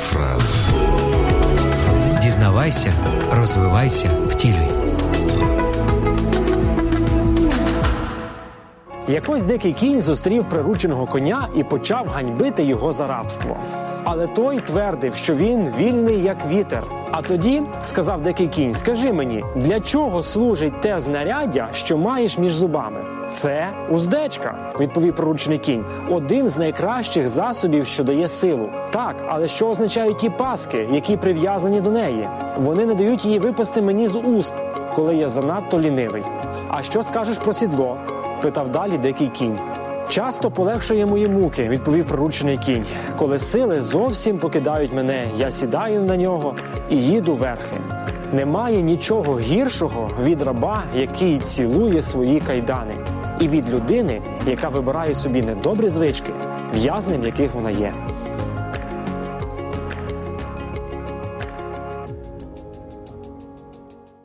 фраза. Дізнавайся, розвивайся, втілюй. Якось дикий кінь зустрів прирученого коня і почав ганьбити його за рабство. Але той твердив, що він вільний як вітер. А тоді сказав дикий кінь: Скажи мені, для чого служить те знаряддя, що маєш між зубами? Це уздечка, відповів приручений кінь. Один з найкращих засобів, що дає силу. Так, але що означають ті паски, які прив'язані до неї? Вони не дають її випасти мені з уст, коли я занадто лінивий. А що скажеш про сідло? питав далі дикий кінь. Часто полегшує мої муки, відповів приручений кінь. Коли сили зовсім покидають мене, я сідаю на нього і їду верхи. Немає нічого гіршого від раба, який цілує свої кайдани, і від людини, яка вибирає собі недобрі звички, в'язнем яких вона є.